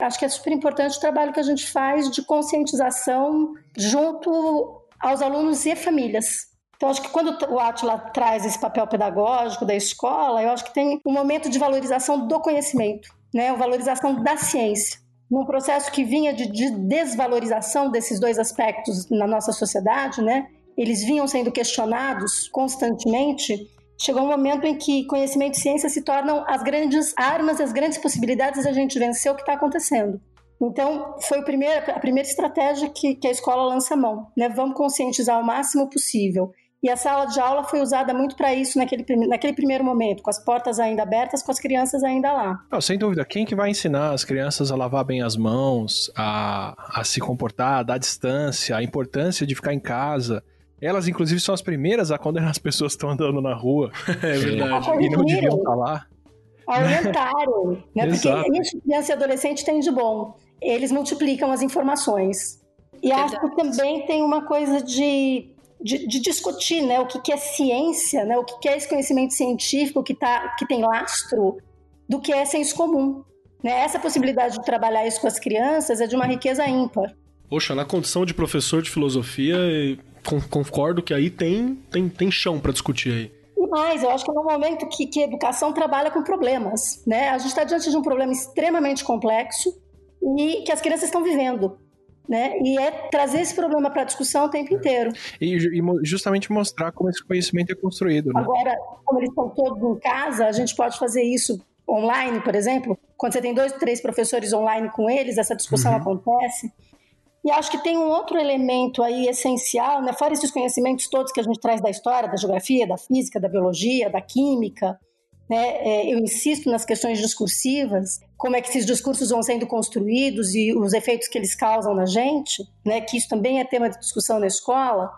acho que é super importante o trabalho que a gente faz de conscientização junto aos alunos e famílias. Então, acho que quando o Atila traz esse papel pedagógico da escola, eu acho que tem um momento de valorização do conhecimento, né? Valorização da ciência. Num processo que vinha de, de desvalorização desses dois aspectos na nossa sociedade, né? eles vinham sendo questionados constantemente, chegou um momento em que conhecimento e ciência se tornam as grandes armas, as grandes possibilidades de a gente vencer o que está acontecendo. Então, foi primeiro, a primeira estratégia que, que, a escola lança a mão, né? Vamos conscientizar o máximo possível. E a sala de aula foi usada muito para isso naquele, naquele primeiro momento, com as portas ainda abertas, com as crianças ainda lá. Não, sem dúvida. Quem que vai ensinar as crianças a lavar bem as mãos, a, a se comportar, a dar distância, a importância de ficar em casa? Elas, inclusive, são as primeiras a condenar as pessoas que estão andando na rua. [LAUGHS] é verdade. E não deviam estar lá. Orientaram. né? Porque isso criança e adolescente tem de bom. Eles multiplicam as informações. E verdade. acho que também tem uma coisa de, de, de, discutir né? o que, que é ciência, né? o que, que é esse conhecimento científico que, tá, que tem lastro, do que é senso comum. Né? Essa possibilidade de trabalhar isso com as crianças é de uma riqueza ímpar. Poxa, na condição de professor de filosofia, concordo que aí tem, tem, tem chão para discutir aí. E mais, eu acho que é um momento que, que a educação trabalha com problemas, né? A gente está diante de um problema extremamente complexo e que as crianças estão vivendo. Né? E é trazer esse problema para a discussão o tempo inteiro. E, e, justamente mostrar como esse conhecimento é construído. Né? Agora, como eles estão todos em casa, a gente pode fazer isso online, por exemplo. Quando você tem dois, três professores online com eles, essa discussão uhum. acontece. E acho que tem um outro elemento aí essencial, né? fora esses conhecimentos todos que a gente traz da história, da geografia, da física, da biologia, da química, né? É, eu insisto nas questões discursivas, como é que esses discursos vão sendo construídos e os efeitos que eles causam na gente, né? que isso também é tema de discussão na escola.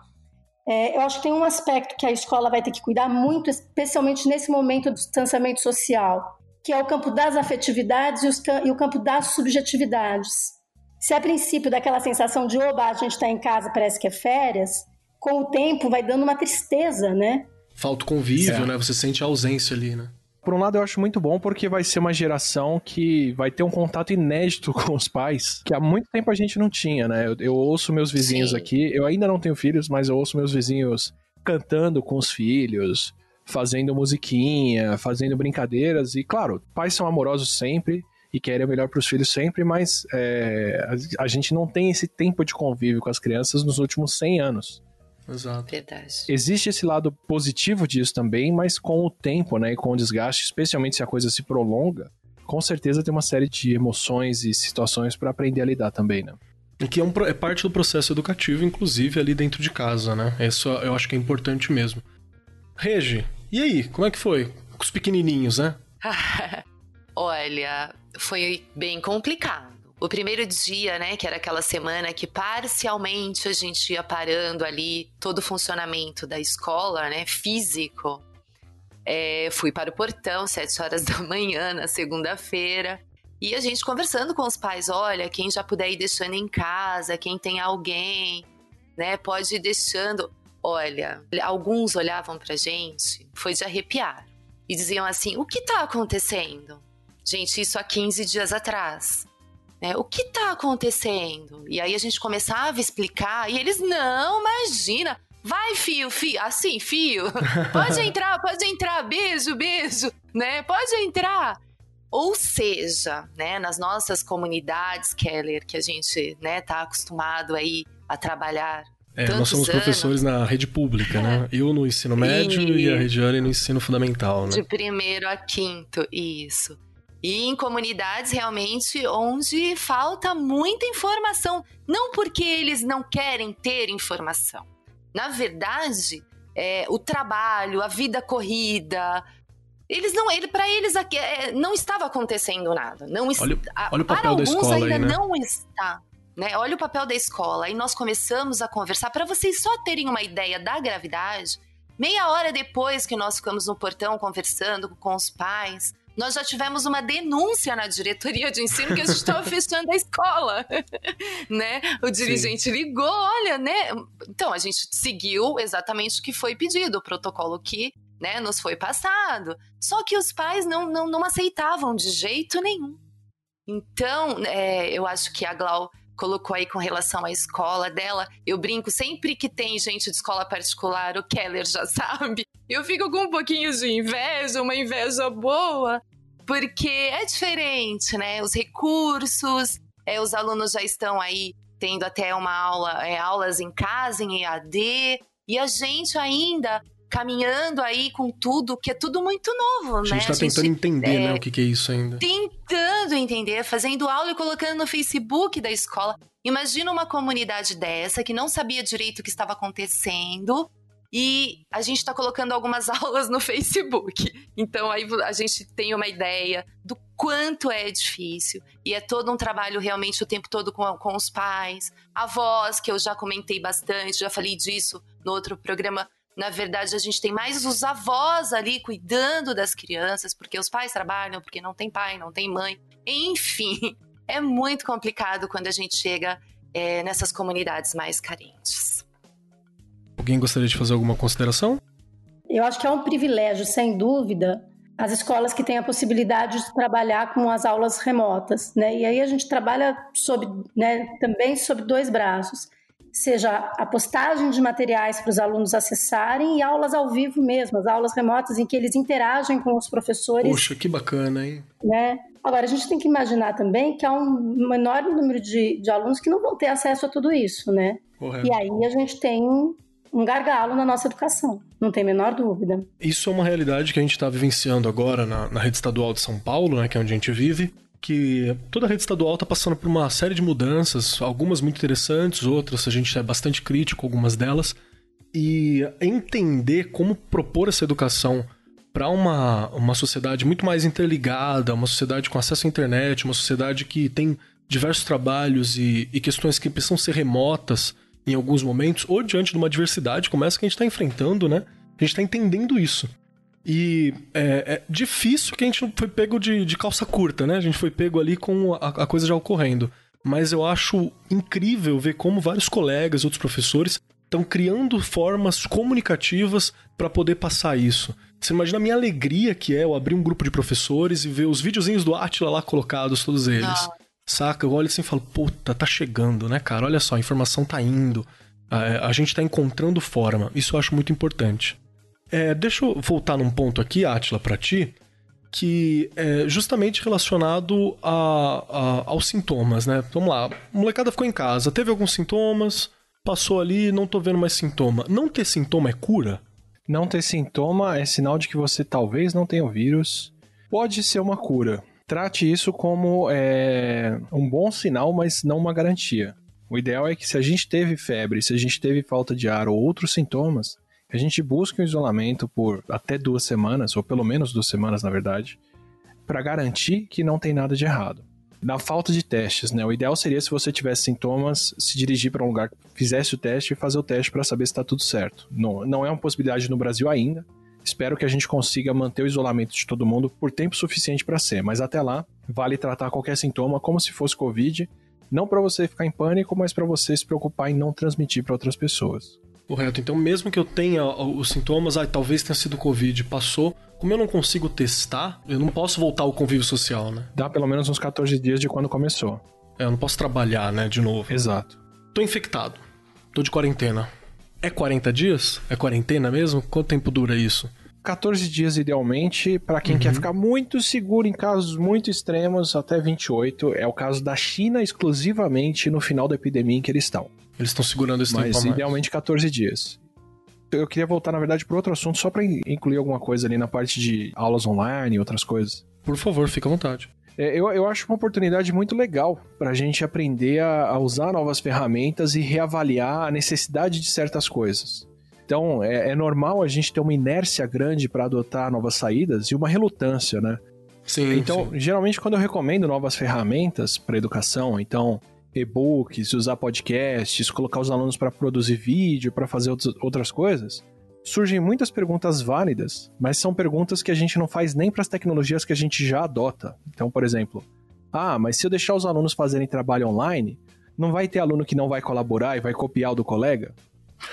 É, eu acho que tem um aspecto que a escola vai ter que cuidar muito, especialmente nesse momento do distanciamento social, que é o campo das afetividades e, os, e o campo das subjetividades. Se a princípio daquela sensação de oba, a gente está em casa, parece que é férias, com o tempo vai dando uma tristeza, né? Falta convívio, é. né? Você sente a ausência ali, né? Por um lado, eu acho muito bom porque vai ser uma geração que vai ter um contato inédito [LAUGHS] com os pais, que há muito tempo a gente não tinha, né? Eu, eu ouço meus vizinhos Sim. aqui, eu ainda não tenho filhos, mas eu ouço meus vizinhos cantando com os filhos, fazendo musiquinha, fazendo brincadeiras, e claro, pais são amorosos sempre, e querem o melhor para os filhos sempre, mas é, a, a, gente não tem esse tempo de convívio com as crianças nos últimos 100 anos. Exato. Verdade. Existe esse lado positivo disso também, mas com o tempo, né, e com o desgaste, especialmente se a coisa se prolonga, com certeza tem uma série de emoções e situações para aprender a lidar também, né? E que é, um, é parte do processo educativo, inclusive ali dentro de casa, né? Isso eu acho que é importante mesmo. Regi, e aí, como é que foi? Com os pequenininhos, né? [LAUGHS] Olha, foi bem complicado. O primeiro dia, né, que era aquela semana que parcialmente a gente ia parando ali todo o funcionamento da escola, né, físico. É, fui para o portão, sete horas [LAUGHS] da manhã, na segunda-feira. E a gente conversando com os pais, olha, quem já puder ir deixando em casa, quem tem alguém, né, pode ir deixando. Olha, alguns olhavam pra gente, foi de arrepiar. E diziam assim: o que tá acontecendo? Gente, isso há 15 dias atrás. Né? O que tá acontecendo? E aí a gente começava a explicar e eles, não, imagina. Vai, fio, fio. Assim, fio. [LAUGHS] Pode entrar, pode entrar. Beijo, beijo. né? Pode entrar. Ou seja, né, nas nossas comunidades, Keller, que a gente, né, tá acostumado aí a trabalhar é, nós somos anos. professores na rede pública, né? [LAUGHS] Eu no ensino médio e, e a Regiane no ensino fundamental, né? De primeiro a quinto, isso. E em comunidades realmente onde falta muita informação. Não porque eles não querem ter informação. Na verdade, é, o trabalho, a vida corrida, eles não, ele, para eles aqui, é, não estava acontecendo nada. Não olha, olha o papel para alguns da escola ainda aí, né? não está. Né? Olha o papel da escola. Aí nós começamos a conversar para vocês só terem uma ideia da gravidade. Meia hora depois que nós ficamos no portão conversando com os pais, nós já tivemos uma denúncia na diretoria de ensino que a gente estava [LAUGHS] fechando a escola, [LAUGHS] né? O dirigente Sim. ligou, olha, né? Então a gente seguiu exatamente o que foi pedido, o protocolo que né, nos foi passado. Só que os pais não, não, não aceitavam de jeito nenhum. Então, é, eu acho que a Glau colocou aí com relação à escola dela. Eu brinco sempre que tem gente de escola particular, o Keller já [LAUGHS] sabe. Eu fico com um pouquinho de inveja, uma inveja boa, porque é diferente, né? Os recursos, é, os alunos já estão aí tendo até uma aula, é, aulas em casa, em EAD, e a gente ainda caminhando aí com tudo, que é tudo muito novo, a né? Gente tá a gente tentando entender, é, né, o que, que é isso ainda. Tentando entender, fazendo aula e colocando no Facebook da escola. Imagina uma comunidade dessa que não sabia direito o que estava acontecendo e a gente está colocando algumas [LAUGHS] aulas no Facebook. Então aí a gente tem uma ideia do quanto é difícil. E é todo um trabalho realmente o tempo todo com, com os pais, avós, que eu já comentei bastante, já falei disso no outro programa na verdade, a gente tem mais os avós ali cuidando das crianças, porque os pais trabalham, porque não tem pai, não tem mãe. Enfim, [LAUGHS] é muito complicado quando a gente chega é, nessas comunidades mais carentes. Alguém gostaria de fazer alguma consideração? Eu acho que é um privilégio, sem dúvida, as escolas que têm a possibilidade de trabalhar com as aulas remotas, né? E aí a gente trabalha sob, né, também sob dois braços seja a postagem de materiais para os alunos acessarem e aulas ao vivo mesmo, as aulas remotas em que eles interagem com os professores. Poxa, que bacana, hein? Né? Agora, a gente tem que imaginar também que há um menor número de, de alunos que não vão ter acesso a tudo isso, né? Correto. E aí a gente tem um gargalo na nossa educação, não tem a menor dúvida. Isso é uma realidade que a gente está vivenciando agora na, na rede estadual de São Paulo, né, que é onde a gente vive que toda a rede estadual está passando por uma série de mudanças, algumas muito interessantes, outras a gente é bastante crítico, algumas delas, e entender como propor essa educação para uma, uma sociedade muito mais interligada, uma sociedade com acesso à internet, uma sociedade que tem diversos trabalhos e, e questões que precisam ser remotas em alguns momentos, ou diante de uma diversidade como essa que a gente está enfrentando, né? A gente está entendendo isso. E é, é, difícil que a gente foi pego de, de, calça curta, né? A gente foi pego ali com a, a, coisa já ocorrendo. Mas eu acho incrível ver como vários colegas, outros professores, estão criando formas comunicativas para poder passar isso. Você imagina a minha alegria que é eu abrir um grupo de professores e ver os videozinhos do Atila lá colocados, todos eles. Não. Saca? Eu olho assim e falo, puta, tá chegando, né, cara? Olha só, a informação tá indo. A, a gente tá encontrando forma. Isso eu acho muito importante. É, deixa eu voltar num ponto aqui, Atila, para ti, que é justamente relacionado a, a, aos sintomas, né? Vamos lá, a molecada ficou em casa, teve alguns sintomas, passou ali, não tô vendo mais sintoma. Não ter sintoma é cura? Não ter sintoma é sinal de que você talvez não tenha o vírus. Pode ser uma cura. Trate isso como é, um bom sinal, mas não uma garantia. O ideal é que se a gente teve febre, se a gente teve falta de ar ou outros sintomas, a gente busca o isolamento por até duas semanas, ou pelo menos duas semanas, na verdade, para garantir que não tem nada de errado. Na falta de testes, né? O ideal seria se você tivesse sintomas, se dirigir para um lugar que fizesse o teste e fazer o teste para saber se está tudo certo. Não, não é uma possibilidade no Brasil ainda. Espero que a gente consiga manter o isolamento de todo mundo por tempo suficiente para ser, mas até lá, vale tratar qualquer sintoma como se fosse Covid, não para você ficar em pânico, mas para você se preocupar em não transmitir para outras pessoas. Correto. Então, mesmo que eu tenha os sintomas, ah, talvez tenha sido Covid, passou, como eu não consigo testar, eu não posso voltar ao convívio social, né? Dá pelo menos uns 14 dias de quando começou. É, eu não posso trabalhar, né, de novo. Exato. Tô infectado. Tô de quarentena. É 40 dias? É quarentena mesmo? Quanto tempo dura isso? 14 dias idealmente, para quem uhum. quer ficar muito seguro em casos muito extremos, até 28. É o caso da China exclusivamente no final da epidemia em que eles estão. Eles estão segurando esse Mas tempo idealmente 14 dias. Eu queria voltar, na verdade, para outro assunto, só para incluir alguma coisa ali na parte de aulas online e outras coisas. Por favor, fica à vontade. É, eu, eu acho uma oportunidade muito legal para a gente aprender a, a usar novas ferramentas e reavaliar a necessidade de certas coisas. Então, é, é normal a gente ter uma inércia grande para adotar novas saídas e uma relutância, né? Sim. Então, sim. geralmente, quando eu recomendo novas ferramentas para educação, então, e-books, usar podcasts, colocar os alunos para produzir vídeo, para fazer outras coisas, surgem muitas perguntas válidas, mas são perguntas que a gente não faz nem para as tecnologias que a gente já adota. Então, por exemplo, ah, mas se eu deixar os alunos fazerem trabalho online, não vai ter aluno que não vai colaborar e vai copiar o do colega?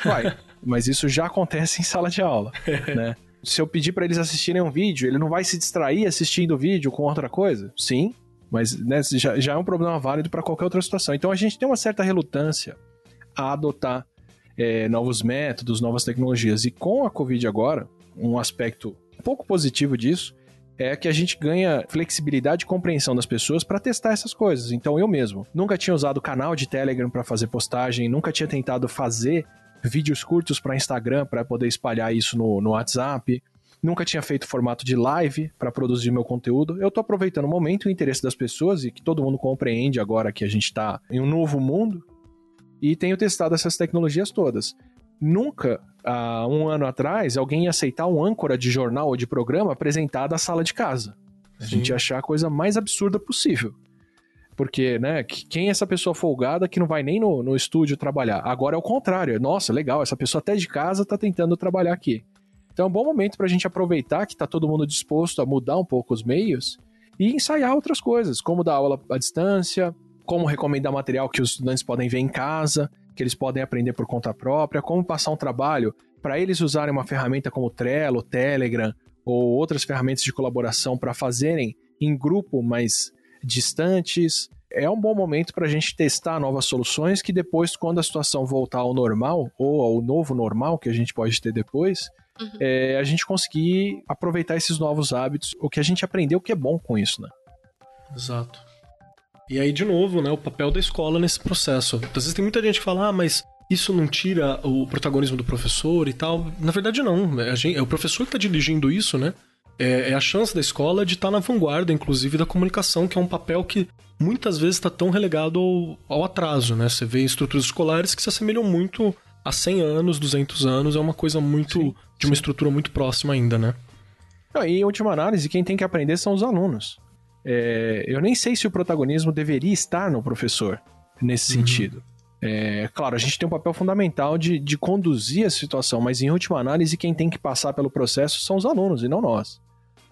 Vai, [LAUGHS] mas isso já acontece em sala de aula, né? Se eu pedir para eles assistirem um vídeo, ele não vai se distrair assistindo o vídeo com outra coisa? Sim, mas né, já, já é um problema válido para qualquer outra situação. Então a gente tem uma certa relutância a adotar é, novos métodos, novas tecnologias. E com a Covid agora, um aspecto pouco positivo disso é que a gente ganha flexibilidade e compreensão das pessoas para testar essas coisas. Então eu mesmo nunca tinha usado canal de Telegram para fazer postagem, nunca tinha tentado fazer vídeos curtos para Instagram para poder espalhar isso no, no WhatsApp. Nunca tinha feito formato de live para produzir meu conteúdo. Eu estou aproveitando o momento e o interesse das pessoas e que todo mundo compreende agora que a gente está em um novo mundo e tenho testado essas tecnologias todas. Nunca, há um ano atrás, alguém ia aceitar um âncora de jornal ou de programa apresentado à sala de casa. A Sim. gente ia achar a coisa mais absurda possível. Porque, né, quem é essa pessoa folgada que não vai nem no, no estúdio trabalhar? Agora é o contrário. Nossa, legal, essa pessoa até de casa tá tentando trabalhar aqui. Então é um bom momento para a gente aproveitar que está todo mundo disposto a mudar um pouco os meios e ensaiar outras coisas, como dar aula à distância, como recomendar material que os estudantes podem ver em casa, que eles podem aprender por conta própria, como passar um trabalho para eles usarem uma ferramenta como Trello, Telegram ou outras ferramentas de colaboração para fazerem em grupo, mas distantes. É um bom momento para a gente testar novas soluções que depois, quando a situação voltar ao normal, ou ao novo normal que a gente pode ter depois, uhum. é, a gente conseguir aproveitar esses novos hábitos, o que a gente aprendeu que é bom com isso, né? Exato. E aí, de novo, né, o papel da escola nesse processo. Às vezes tem muita gente que fala, ah, mas isso não tira o protagonismo do professor e tal. Na verdade, não. É, gente, é o professor que está dirigindo isso, né? é, é a chance da escola de estar tá na vanguarda, inclusive, da comunicação, que é um papel que muitas vezes está tão relegado ao, ao, atraso, né? Você vê estruturas escolares que se assemelham muito a 100 anos, 200 anos, é uma coisa muito... Sim, de uma estrutura muito próxima ainda, né? e em última análise, quem tem que aprender são os alunos. É, eu nem sei se o protagonismo deveria estar no professor, nesse uhum. sentido. É, claro, a gente tem um papel fundamental de, de conduzir a situação, mas em última análise, quem tem que passar pelo processo são os alunos e não nós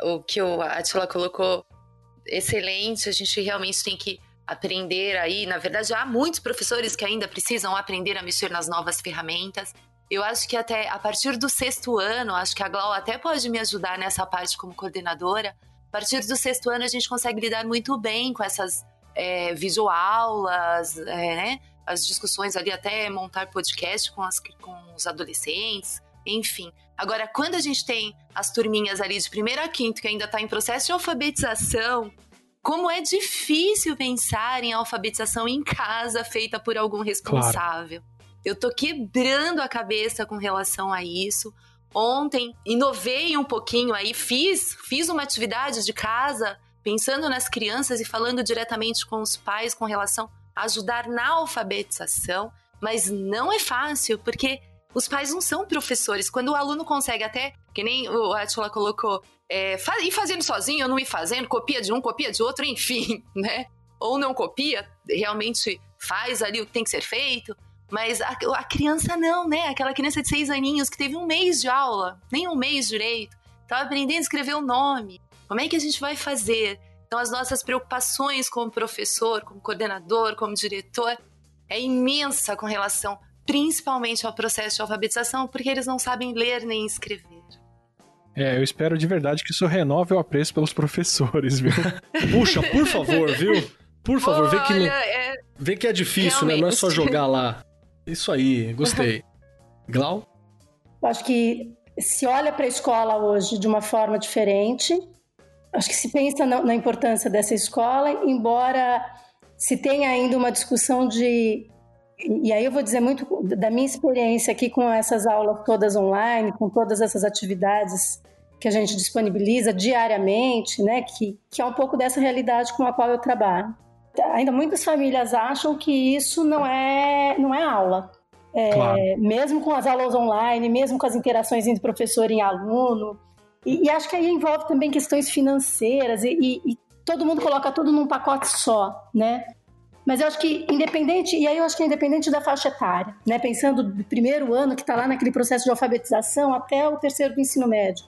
o que o Atila colocou excelente. A gente realmente tem que aprender aí. Na verdade, há muitos professores que ainda precisam aprender a mexer nas novas ferramentas. Eu acho que até a partir do sexto ano, acho que a Glau até pode me ajudar nessa parte como coordenadora. A partir do sexto ano, a gente consegue lidar muito bem com essas é, videoaulas, é, né? As discussões ali, até montar podcast com, as, com os adolescentes, enfim. Agora, quando a gente tem as turminhas ali de primeiro a quinto que ainda está em processo de alfabetização, como é difícil pensar em alfabetização em casa feita por algum responsável. Claro. Eu tô quebrando a cabeça com relação a isso. Ontem inovei um pouquinho aí, fiz, fiz uma atividade de casa pensando nas crianças e falando diretamente com os pais com relação a ajudar na alfabetização, mas não é fácil porque os pais não são professores. Quando o aluno consegue até, que nem o Atila colocou, é, ir fazendo sozinho ou não ir fazendo, copia de um, copia de outro, [LAUGHS] enfim, né? Ou não copia, realmente faz ali o que tem que ser feito. Mas a, a criança não, né? Aquela criança de seis aninhos que teve um mês de aula, nem um mês direito, estava aprendendo a escrever o nome. Como é que a gente vai fazer? Então, as nossas preocupações como professor, como coordenador, como diretor, é imensa com relação principalmente ao processo de alfabetização, porque eles não sabem ler nem escrever. É, eu espero de verdade que isso renove o apreço pelos professores, viu? [LAUGHS] Puxa, por favor, viu? Por favor, vê que, é... vê que é difícil, Realmente. né? Não é só jogar lá. Isso aí, gostei. [LAUGHS] Glau? Eu acho que se olha para a escola hoje de uma forma diferente. Acho que se pensa na, na importância dessa escola, embora se tenha ainda uma discussão de e aí eu vou dizer muito da minha experiência aqui com essas aulas todas online, com todas essas atividades que a gente disponibiliza diariamente, né, que, que é um pouco dessa realidade com a qual eu trabalho. Ainda muitas famílias acham que isso não é, não é aula. É, claro. Mesmo com as aulas online, mesmo com as interações entre professor e aluno. E, e acho que aí envolve também questões financeiras e, e, e todo mundo coloca tudo num pacote só, né? Mas eu acho que independente, e aí eu acho que é independente da faixa etária, né? Pensando do primeiro ano que está lá naquele processo de alfabetização até o terceiro do ensino médio.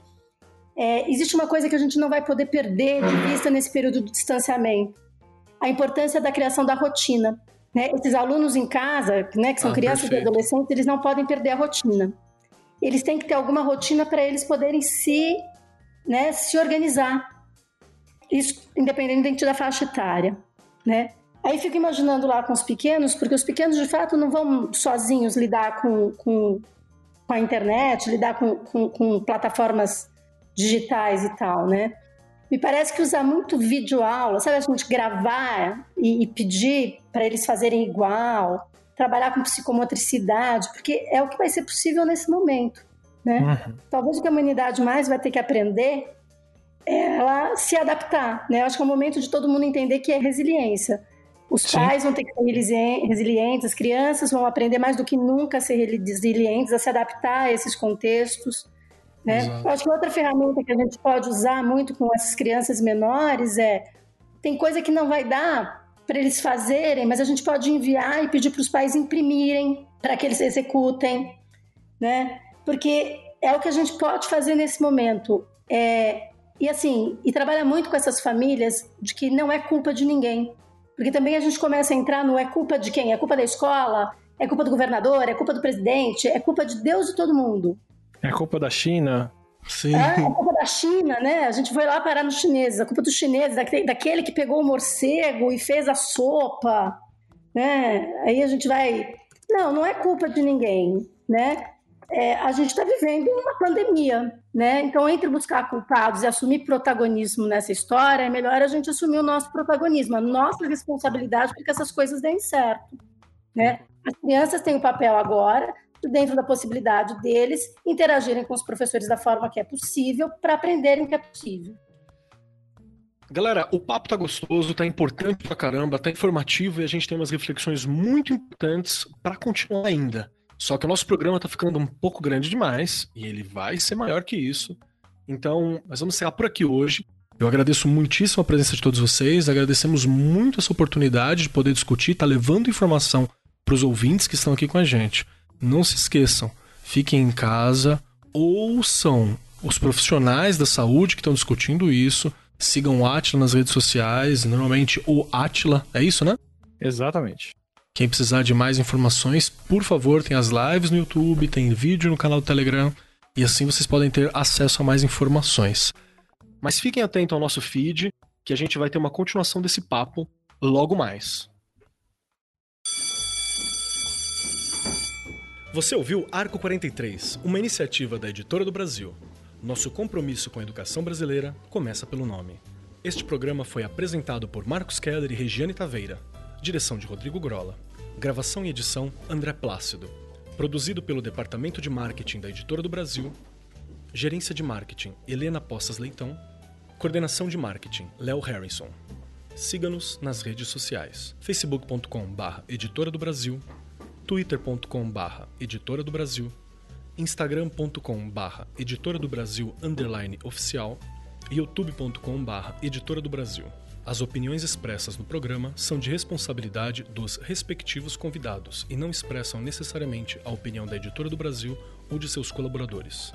É, existe uma coisa que a gente não vai poder perder de vista nesse período de distanciamento: a importância da criação da rotina. Né? Esses alunos em casa, né, que são ah, crianças perfeito. e adolescentes, eles não podem perder a rotina. Eles têm que ter alguma rotina para eles poderem se, né, se organizar. Isso independente da faixa etária, né? Aí fico imaginando lá com os pequenos, porque os pequenos de fato não vão sozinhos lidar com, com, com a internet, lidar com, com, com, plataformas digitais e tal, né? Me parece que usar muito vídeo aula, sabe, a gente gravar e, e pedir para eles fazerem igual, trabalhar com psicomotricidade, porque é o que vai ser possível nesse momento, né? Uhum. Talvez o que a humanidade mais vai ter que aprender é ela se adaptar, né? Eu acho que é o momento de todo mundo entender que é resiliência os Sim. pais vão ter que ser resilientes, as crianças vão aprender mais do que nunca a ser resilientes, a se adaptar a esses contextos. Né? Eu acho que outra ferramenta que a gente pode usar muito com essas crianças menores é tem coisa que não vai dar para eles fazerem, mas a gente pode enviar e pedir para os pais imprimirem para que eles executem, né? Porque é o que a gente pode fazer nesse momento. É, e assim, e trabalha muito com essas famílias de que não é culpa de ninguém. Porque também a gente começa a entrar no é culpa de quem? É culpa da escola? É culpa do governador? É culpa do presidente? É culpa de Deus e todo mundo. É culpa da China? Sim. É, é culpa da China, né? A gente foi lá parar nos chineses. A culpa dos chineses, daquele que pegou o morcego e fez a sopa, né? Aí a gente vai... Não, não é culpa de ninguém, né? é, a gente está vivendo uma pandemia, né? Então, entre buscar culpados e assumir protagonismo nessa história, é melhor a gente assumir o nosso protagonismo, a nossa responsabilidade para que essas coisas deem certo, né? As crianças têm o um papel agora, dentro da possibilidade deles, interagirem com os professores da forma que é possível, para aprenderem o que é possível. Galera, o papo tá gostoso, tá importante pra caramba, tá informativo e a gente tem umas reflexões muito importantes para continuar ainda. Só que o nosso programa tá ficando um pouco grande demais e ele vai ser maior que isso. Então, nós vamos encerrar por aqui hoje. Eu agradeço muitíssimo a presença de todos vocês, agradecemos muito essa oportunidade de poder discutir, tá levando informação para os ouvintes que estão aqui com a gente. Não se esqueçam, fiquem em casa, ouçam os profissionais da saúde que estão discutindo isso, sigam o Atila nas redes sociais, normalmente o Atila, é isso, né? Exatamente. Quem precisar de mais informações, por favor, tem as lives no YouTube, tem vídeo no canal do Telegram e assim vocês podem ter acesso a mais informações. Mas fiquem atentos ao nosso feed, que a gente vai ter uma continuação desse papo logo mais. Você ouviu Arco 43, uma iniciativa da Editora do Brasil. Nosso compromisso com a educação brasileira começa pelo nome. Este programa foi apresentado por Marcos Keller e Regiane Taveira. Direção de Rodrigo Grola. Gravação e edição André Plácido. Produzido pelo Departamento de Marketing da Editora do Brasil. Gerência de Marketing Helena Poças Leitão. Coordenação de Marketing Léo Harrison. Siga-nos nas redes sociais: facebook.com/barra Editora do Brasil, twitter.com/barra Editora do Brasil, instagram.com/barra Editora do Brasil underline oficial e youtube.com/barra Editora do Brasil. As opiniões expressas no programa são de responsabilidade dos respectivos convidados e não expressam necessariamente a opinião da Editora do Brasil ou de seus colaboradores.